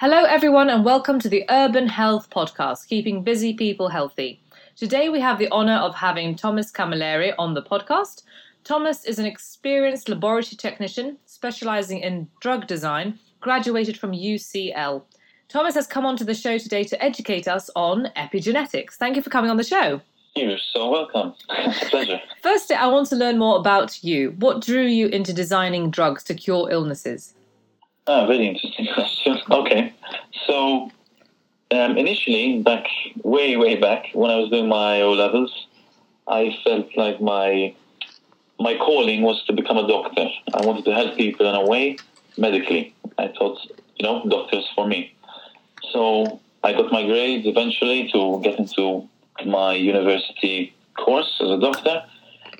Hello, everyone, and welcome to the Urban Health Podcast, keeping busy people healthy. Today, we have the honour of having Thomas Camilleri on the podcast. Thomas is an experienced laboratory technician specialising in drug design, graduated from UCL. Thomas has come onto the show today to educate us on epigenetics. Thank you for coming on the show. You're so welcome. It's a pleasure. Firstly, I want to learn more about you. What drew you into designing drugs to cure illnesses? Ah, very interesting question. Okay, so um, initially, back way, way back when I was doing my O levels, I felt like my my calling was to become a doctor. I wanted to help people in a way medically. I thought, you know, doctors for me. So I got my grades eventually to get into my university course as a doctor.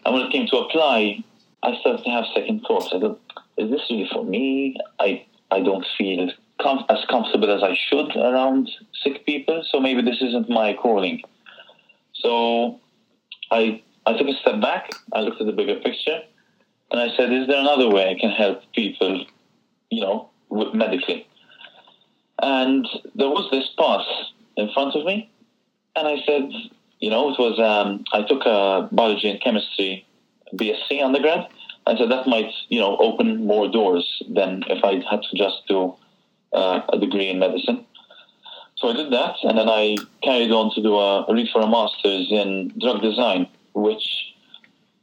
And when it came to apply, I started to have second thoughts. I thought, is this really for me? I I don't feel com- as comfortable as I should around sick people. So maybe this isn't my calling. So I I took a step back. I looked at the bigger picture, and I said, "Is there another way I can help people, you know, medically?" And there was this path in front of me, and I said, "You know, it was um, I took a biology and chemistry BSc undergrad." I said that might, you know, open more doors than if I had to just do uh, a degree in medicine. So I did that, and then I carried on to do a read for a master's in drug design, which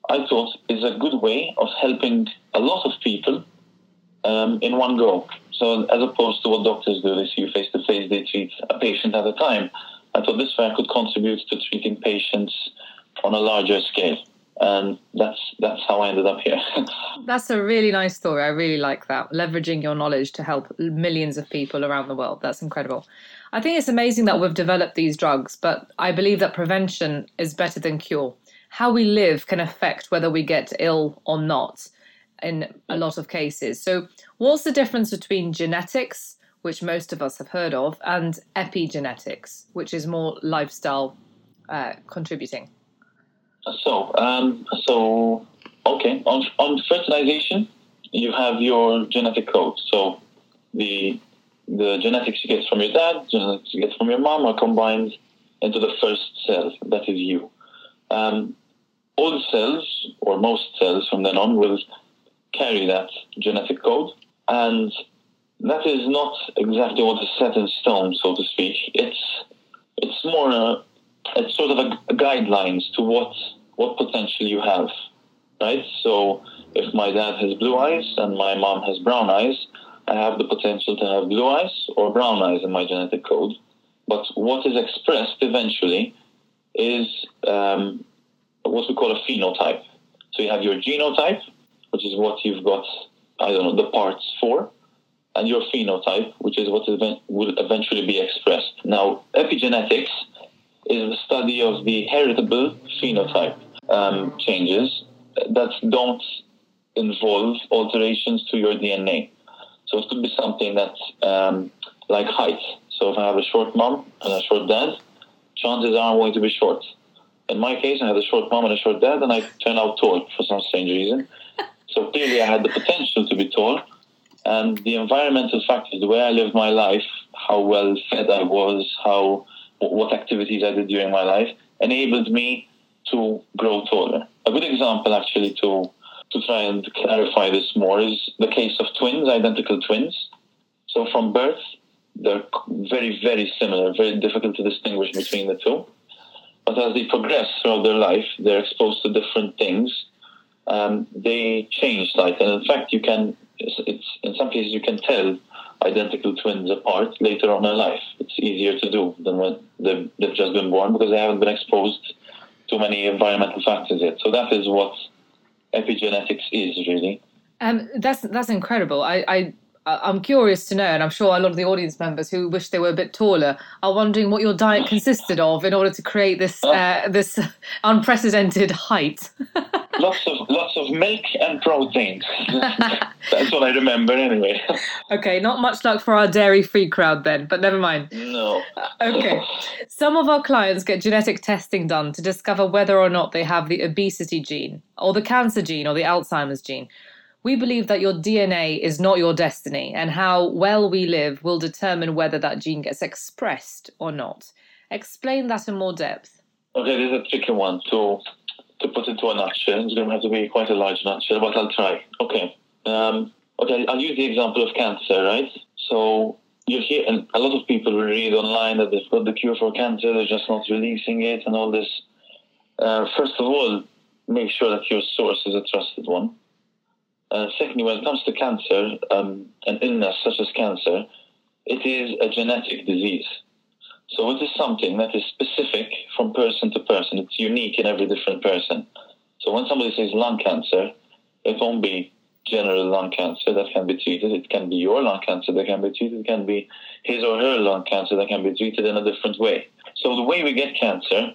I thought is a good way of helping a lot of people um, in one go. So as opposed to what doctors do, they see you face to face, they treat a patient at a time. I thought this way I could contribute to treating patients on a larger scale and that's that's how I ended up here. that's a really nice story. I really like that. Leveraging your knowledge to help millions of people around the world. That's incredible. I think it's amazing that we've developed these drugs, but I believe that prevention is better than cure. How we live can affect whether we get ill or not in a lot of cases. So, what's the difference between genetics, which most of us have heard of, and epigenetics, which is more lifestyle uh, contributing? So, um, so okay, on, on fertilization, you have your genetic code. So, the the genetics you get from your dad, genetics you get from your mom, are combined into the first cell. That is you. Um, all cells, or most cells from then on, will carry that genetic code, and that is not exactly what is set in stone, so to speak. It's it's more a, it's sort of a, a guidelines to what what potential you have, right? So if my dad has blue eyes and my mom has brown eyes, I have the potential to have blue eyes or brown eyes in my genetic code. But what is expressed eventually is um, what we call a phenotype. So you have your genotype, which is what you've got, I don't know, the parts for, and your phenotype, which is what will eventually be expressed. Now, epigenetics is the study of the heritable phenotype um, changes that don't involve alterations to your DNA. So it could be something that's um, like height. So if I have a short mom and a short dad, chances are I'm going to be short. In my case, I had a short mom and a short dad, and I turned out tall for some strange reason. So clearly, I had the potential to be tall, and the environmental factors, the way I lived my life, how well fed I was, how what activities I did during my life, enabled me to grow taller. A good example, actually, to to try and clarify this more is the case of twins, identical twins. So from birth, they're very, very similar, very difficult to distinguish between the two. But as they progress throughout their life, they're exposed to different things. Um, they change slightly, and in fact, you can. It's, it's in some cases you can tell identical twins apart later on in life. It's easier to do than when they've, they've just been born because they haven't been exposed to many environmental factors yet. So that is what epigenetics is really. Um, that's that's incredible. I, I I'm curious to know, and I'm sure a lot of the audience members who wish they were a bit taller are wondering what your diet consisted of in order to create this uh, this unprecedented height. lots of lots of milk and protein. That's what I remember anyway. okay, not much luck for our dairy-free crowd then, but never mind. No. okay. Some of our clients get genetic testing done to discover whether or not they have the obesity gene, or the cancer gene, or the Alzheimer's gene. We believe that your DNA is not your destiny, and how well we live will determine whether that gene gets expressed or not. Explain that in more depth. Okay, this is a tricky one to to put into a nutshell. It's going to have to be quite a large nutshell, but I'll try. Okay. Um, okay, I'll use the example of cancer, right? So you hear, and a lot of people read online that they've got the cure for cancer, they're just not releasing it, and all this. Uh, first of all, make sure that your source is a trusted one. Uh, secondly, when it comes to cancer, um, an illness such as cancer, it is a genetic disease. So it is something that is specific from person to person. It's unique in every different person. So when somebody says lung cancer, it won't be general lung cancer that can be treated. It can be your lung cancer that can be treated. It can be his or her lung cancer that can be treated in a different way. So the way we get cancer,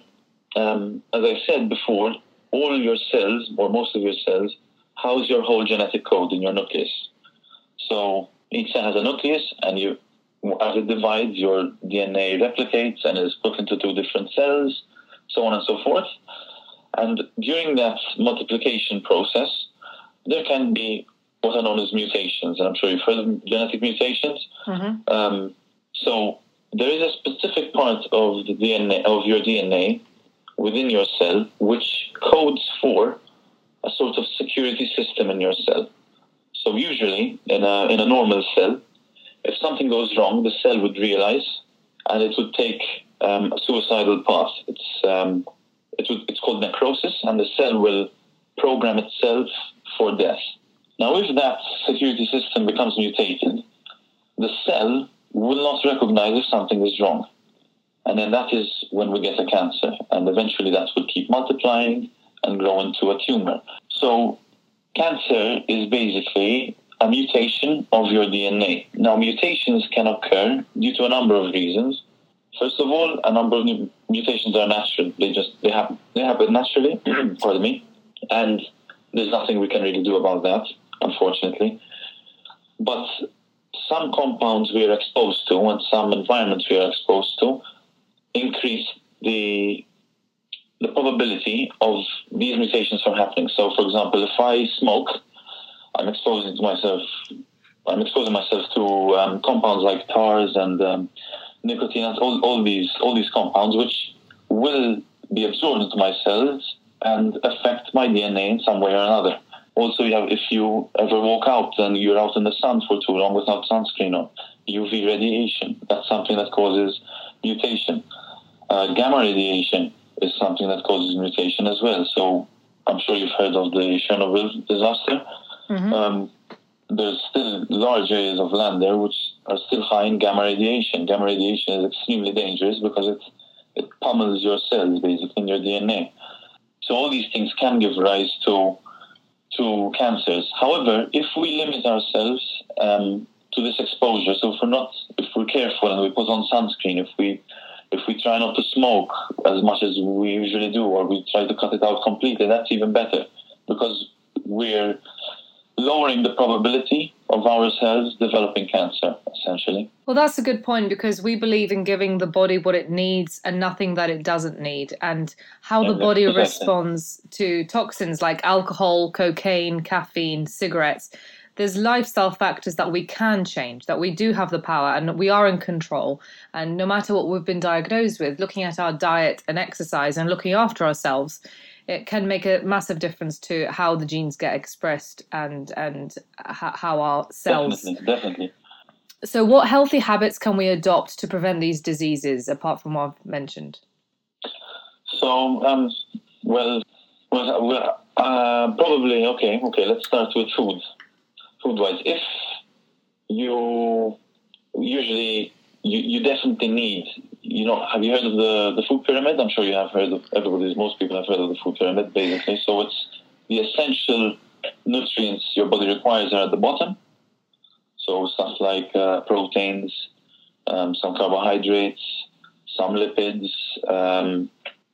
um, as I said before, all your cells, or most of your cells, house your whole genetic code in your nucleus. So each cell has a nucleus, and you, as it divides, your DNA replicates and is put into two different cells, so on and so forth. And during that multiplication process, there can be what are known as mutations, and I'm sure you've heard of genetic mutations. Mm-hmm. Um, so there is a specific part of the DNA of your DNA within your cell which codes for a sort of security system in your cell. So usually in a in a normal cell, if something goes wrong, the cell would realize, and it would take um, a suicidal path. It's um, it would, it's called necrosis, and the cell will program itself for death. Now, if that security system becomes mutated, the cell will not recognize if something is wrong. And then that is when we get a cancer. And eventually that will keep multiplying and grow into a tumor. So, cancer is basically a mutation of your DNA. Now, mutations can occur due to a number of reasons. First of all, a number of mutations are natural. They just they happen they happen naturally. pardon me, and there's nothing we can really do about that, unfortunately. But some compounds we are exposed to and some environments we are exposed to increase the the probability of these mutations from happening. So, for example, if I smoke, I'm exposing myself. I'm exposing myself to um, compounds like tars and um, nicotine, all, all these all these compounds, which will be absorbed into my cells and affect my DNA in some way or another. Also, you have, if you ever walk out and you're out in the sun for too long without sunscreen on, UV radiation, that's something that causes mutation. Uh, gamma radiation is something that causes mutation as well. So I'm sure you've heard of the Chernobyl disaster. Mm-hmm. Um, there's still large areas of land there which are still high in gamma radiation. Gamma radiation is extremely dangerous because it it pummels your cells basically in your DNA. So all these things can give rise to to cancers. However, if we limit ourselves um, to this exposure, so if we're not, if we're careful and we put on sunscreen, if we if we try not to smoke as much as we usually do, or we try to cut it out completely, that's even better because we're lowering the probability of ourselves developing cancer, essentially. Well, that's a good point because we believe in giving the body what it needs and nothing that it doesn't need, and how the body exactly. responds to toxins like alcohol, cocaine, caffeine, cigarettes. There's lifestyle factors that we can change, that we do have the power and we are in control. And no matter what we've been diagnosed with, looking at our diet and exercise and looking after ourselves it can make a massive difference to how the genes get expressed and and how our cells definitely, definitely. So, what healthy habits can we adopt to prevent these diseases, apart from what I've mentioned? So, um, well, well, uh, probably okay. Okay, let's start with food. Food-wise, if you usually you, you definitely need you know, have you heard of the, the food pyramid? I'm sure you have heard of everybody's most people have heard of the food pyramid, basically. So it's the essential nutrients your body requires are at the bottom. So stuff like uh, proteins, um, some carbohydrates, some lipids, um,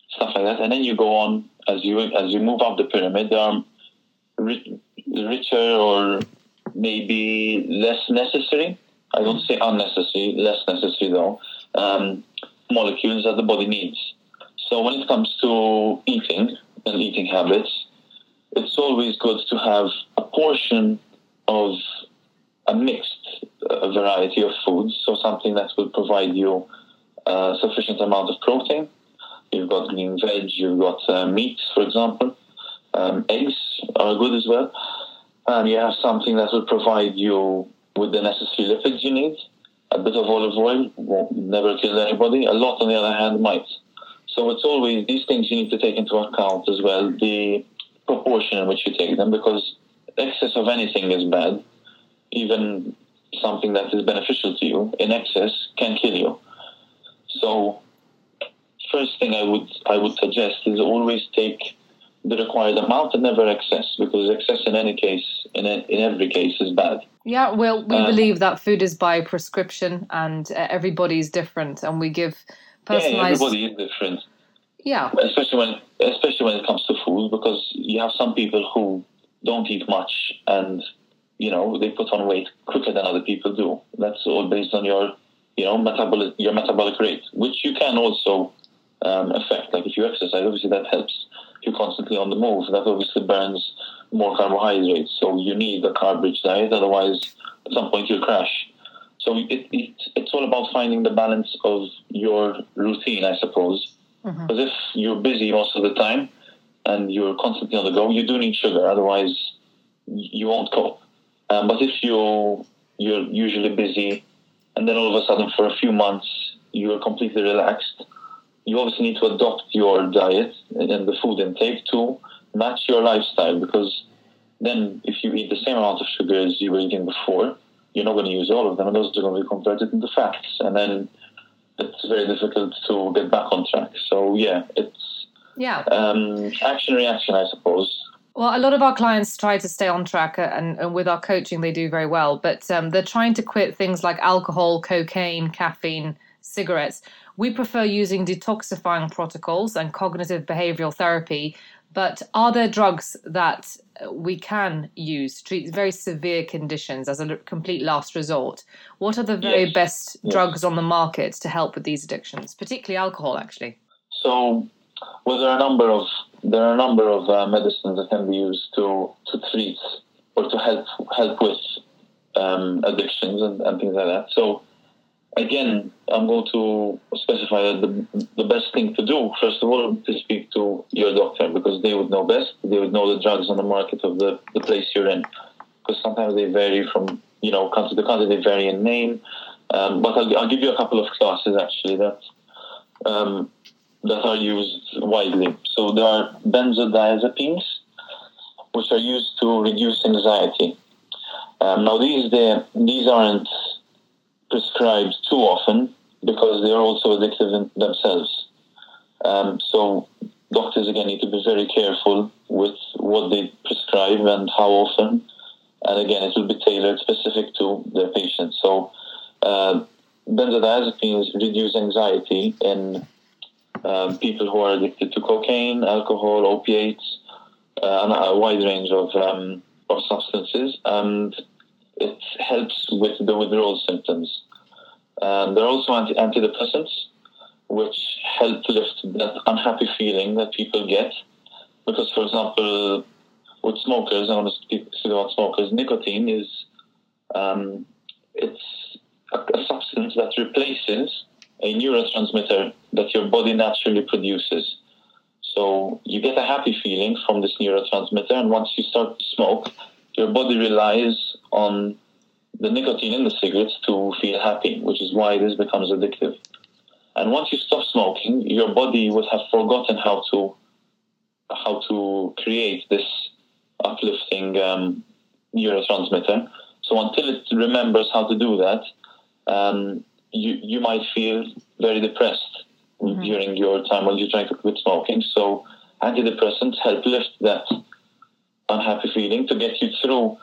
stuff like that. And then you go on as you as you move up the pyramid. There are richer or maybe less necessary. I don't say unnecessary, less necessary though. Um, molecules that the body needs. So when it comes to eating and eating habits, it's always good to have a portion of a mixed uh, variety of foods, so something that will provide you a sufficient amount of protein. You've got green veg, you've got uh, meat, for example. Um, eggs are good as well. And you have something that will provide you with the necessary lipids you need. A bit of olive oil won't never kill anybody. A lot, on the other hand, might. So it's always these things you need to take into account as well. The proportion in which you take them, because excess of anything is bad. Even something that is beneficial to you in excess can kill you. So, first thing I would I would suggest is always take the required amount and never excess, because excess in any case, in a, in every case, is bad. Yeah, well, we um, believe that food is by prescription, and uh, everybody's different, and we give personalized. Yeah, everybody is different. Yeah, especially when especially when it comes to food, because you have some people who don't eat much and you know they put on weight quicker than other people do. That's all based on your you know metabolic your metabolic rate, which you can also um, affect. Like if you exercise, obviously that helps. You're constantly on the move, that obviously burns more carbohydrates. So you need a carb-rich diet, otherwise at some point you'll crash. So it, it, it's all about finding the balance of your routine, I suppose. Mm-hmm. Because mm-hmm. if you're busy most of the time and you're constantly on the go, you do need sugar, otherwise you won't cope. Um, but if you you're usually busy, and then all of a sudden for a few months you're completely relaxed, you obviously need to adopt your diet and the food intake to match your lifestyle. Because then, if you eat the same amount of sugar as you were eating before, you're not going to use all of them, and those are going to be converted into fats, and then it's very difficult to get back on track. So yeah, it's yeah um, action reaction, I suppose. Well, a lot of our clients try to stay on track, uh, and, and with our coaching, they do very well. But um, they're trying to quit things like alcohol, cocaine, caffeine, cigarettes. We prefer using detoxifying protocols and cognitive behavioral therapy. But are there drugs that we can use to treat very severe conditions as a complete last resort? What are the very yes. best yes. drugs on the market to help with these addictions, particularly alcohol, actually? So, well, there are a number of there are a number of uh, medicines that can be used to, to treat or to help help with um, addictions and, and, things like that. So again, I'm going to specify that the, the best thing to do, first of all, to speak to your doctor because they would know best. They would know the drugs on the market of the, the place you're in because sometimes they vary from, you know, country to country, they vary in name. Um, but I'll, I'll, give you a couple of classes actually that um, that are used widely. So there are benzodiazepines, which are used to reduce anxiety. Um, now these they, these aren't prescribed too often because they are also addictive themselves. Um, so doctors again need to be very careful with what they prescribe and how often. And again, it will be tailored specific to their patient. So uh, benzodiazepines reduce anxiety in um, people who are addicted to cocaine, alcohol, opiates, uh, and a wide range of, um, of substances, and it helps with the withdrawal symptoms. Um, there are also anti- antidepressants, which help lift that unhappy feeling that people get. Because, for example, with smokers, I want to speak about smokers, nicotine is um, it's a, a substance that replaces a neurotransmitter that your body naturally produces. So you get a happy feeling from this neurotransmitter, and once you start to smoke, your body relies on the nicotine in the cigarettes to feel happy, which is why this becomes addictive. And once you stop smoking, your body would have forgotten how to how to create this uplifting um, neurotransmitter. So until it remembers how to do that, um, you you might feel very depressed mm-hmm. during your time when you're trying to quit smoking. So antidepressants help lift that unhappy feeling to get you through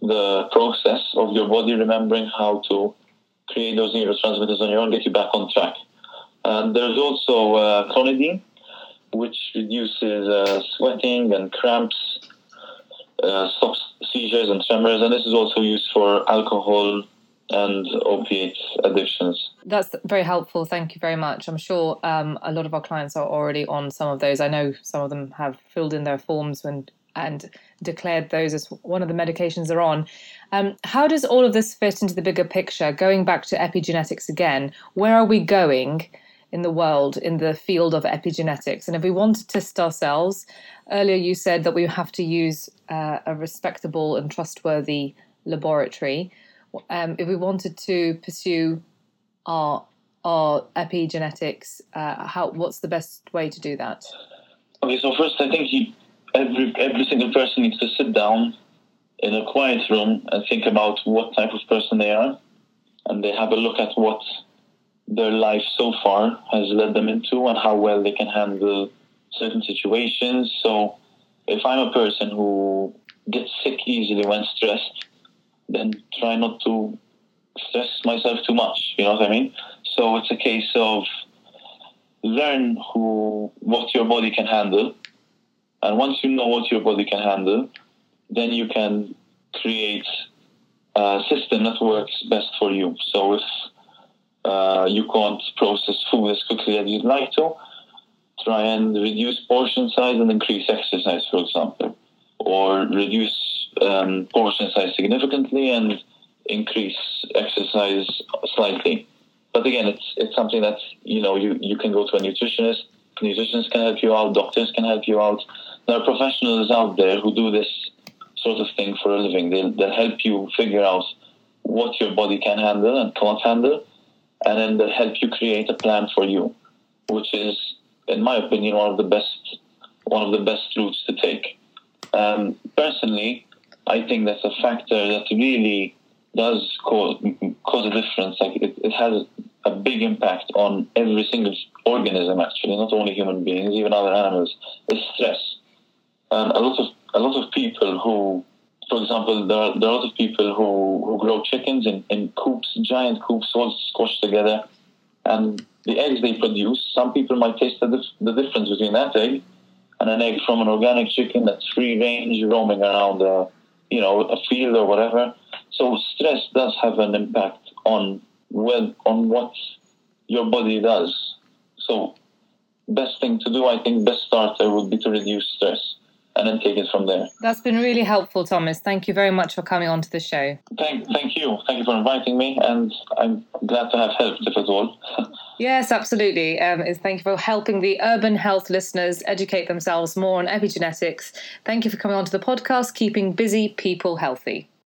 the process of your body remembering how to create those neurotransmitters on your own, get you back on track. And there's also uh, clonidine, which reduces uh, sweating and cramps, uh, stops seizures and tremors, and this is also used for alcohol and opiate addictions. That's very helpful. Thank you very much. I'm sure um, a lot of our clients are already on some of those. I know some of them have filled in their forms when and declared those as one of the medications they're on. Um, how does all of this fit into the bigger picture? Going back to epigenetics again, where are we going in the world in the field of epigenetics? And if we want to test ourselves, earlier you said that we have to use uh, a respectable and trustworthy laboratory. Um, if we wanted to pursue our our epigenetics, uh, how what's the best way to do that? Okay, so first, I think you, every every single person needs to sit down in a quiet room and think about what type of person they are, and they have a look at what their life so far has led them into and how well they can handle certain situations. So, if I'm a person who gets sick easily when stressed, then try not to stress myself too much. You know what I mean? So it's a case of learn who what your body can handle, and once you know what your body can handle, then you can create a system that works best for you. So if uh, you can't process food as quickly as you'd like to, try and reduce portion size and increase exercise, for example, or reduce um, portion size significantly and increase exercise slightly. But again, it's it's something that you know you, you can go to a nutritionist. Nutritionists can help you out. Doctors can help you out. There are professionals out there who do this sort of thing for a living. They'll, they'll help you figure out what your body can handle and can't handle, and then they'll help you create a plan for you, which is, in my opinion, one of the best one of the best routes to take. Um, personally, I think that's a factor that really does cause, cause a difference. Like it, it has a big impact on every single organism, actually, not only human beings, even other animals. Is stress. And a lot of a lot of people who, for example, there are, there are a lot of people who, who grow chickens in, in coops, giant coops, all squashed together, and the eggs they produce. Some people might taste the, dif- the difference between that egg and an egg from an organic chicken that's free range, roaming around, a, you know, a field or whatever so stress does have an impact on well on what your body does. So best thing to do, I think, best starter would be to reduce stress and then take it from there. That's been really helpful, Thomas. Thank you very much for coming on to the show. Thank, thank you. Thank you for inviting me, and I'm glad to have helped, if at all. yes, absolutely. Um, thank you for helping the urban health listeners educate themselves more on epigenetics. Thank you for coming on to the podcast, Keeping Busy People Healthy.